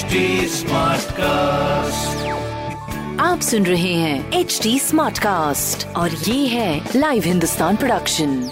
HD cast आप सुन रहे हैं एच डी स्मार्ट कास्ट और ये है लाइव हिंदुस्तान प्रोडक्शन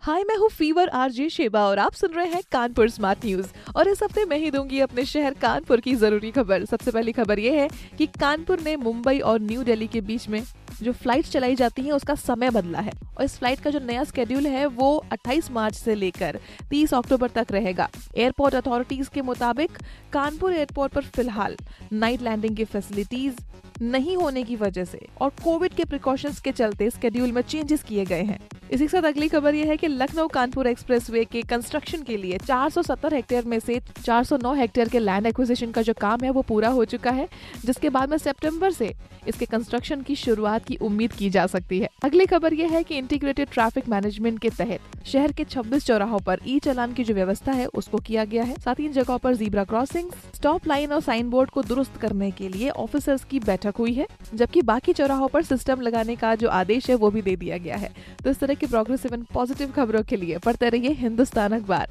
हाय मैं हूँ फीवर आरजे शेबा और आप सुन रहे हैं कानपुर स्मार्ट न्यूज़ और इस हफ़्ते मैं ही दूँगी अपने शहर कानपुर की ज़रूरी खबर। सबसे पहली खबर ये है कि कानपुर ने मुंबई और न्यू दिल्ली के बीच में जो फ़्लाइट चलाई जाती हैं, उसका समय बदला है। और इस फ़्लाइट का जो नया स्केड्यूल है, वो 28 मार्च से लेकर 30 अक्टूबर तक रहेगा। एयरपोर्ट अथॉरिटीज के मुताबिक कानपुर एयरपोर्ट पर फ़िलहाल नाइट लैंडिंग की फैसिलिटीज़ नहीं होने की वजह से और कोविड के प्रिकॉशंस के चलते स्केड्यूल में चेंजेस किए गए हैं। इसी के साथ अगली खबर यह है कि लखनऊ कानपुर एक्सप्रेसवे के कंस्ट्रक्शन के लिए 470 हेक्टेयर में से 409 हेक्टेयर के लैंड एक्विजिशन का जो काम है वो पूरा हो चुका है, जिसके बाद में सितंबर से इसके कंस्ट्रक्शन की शुरुआत की उम्मीद की जा सकती है। अगली खबर यह है कि इंटीग्रेटेड ट्रैफ़िक मैनेजमेंट के तहत शहर के 26 चौराहों पर ई चलान की जो व्यवस्था है, उसको किया गया है। साथ ही इन जगहों पर जीब्रा क्रॉसिंग स्टॉप लाइन और साइन बोर्ड को दुरुस्त करने के लिए ऑफिसर्स की बैठक हुई है, जबकि बाकी चौराहों पर सिस्टम लगाने का जो आदेश है, वो भी दे दिया गया है। तो इस तरह की प्रोग्रेसिव एंड पॉजिटिव खबरों के लिए। पढ़ते रहिए हिंदुस्तान अखबार।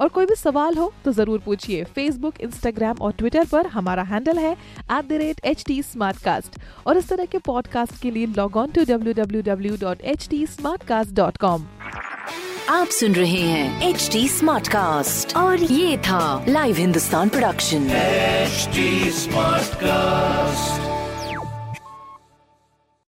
और कोई भी सवाल हो तो ज़रूर पूछिए। फेसबुक इंस्टाग्राम और ट्विटर पर हमारा हैंडल है at the rate H T और इस तरह के पॉडकास्ट के लिए log on to W W W dot H T dot com आप सुन रहे हैं एच डी स्मार्ट कास्ट और ये था live Hindustan production HD Smartcast.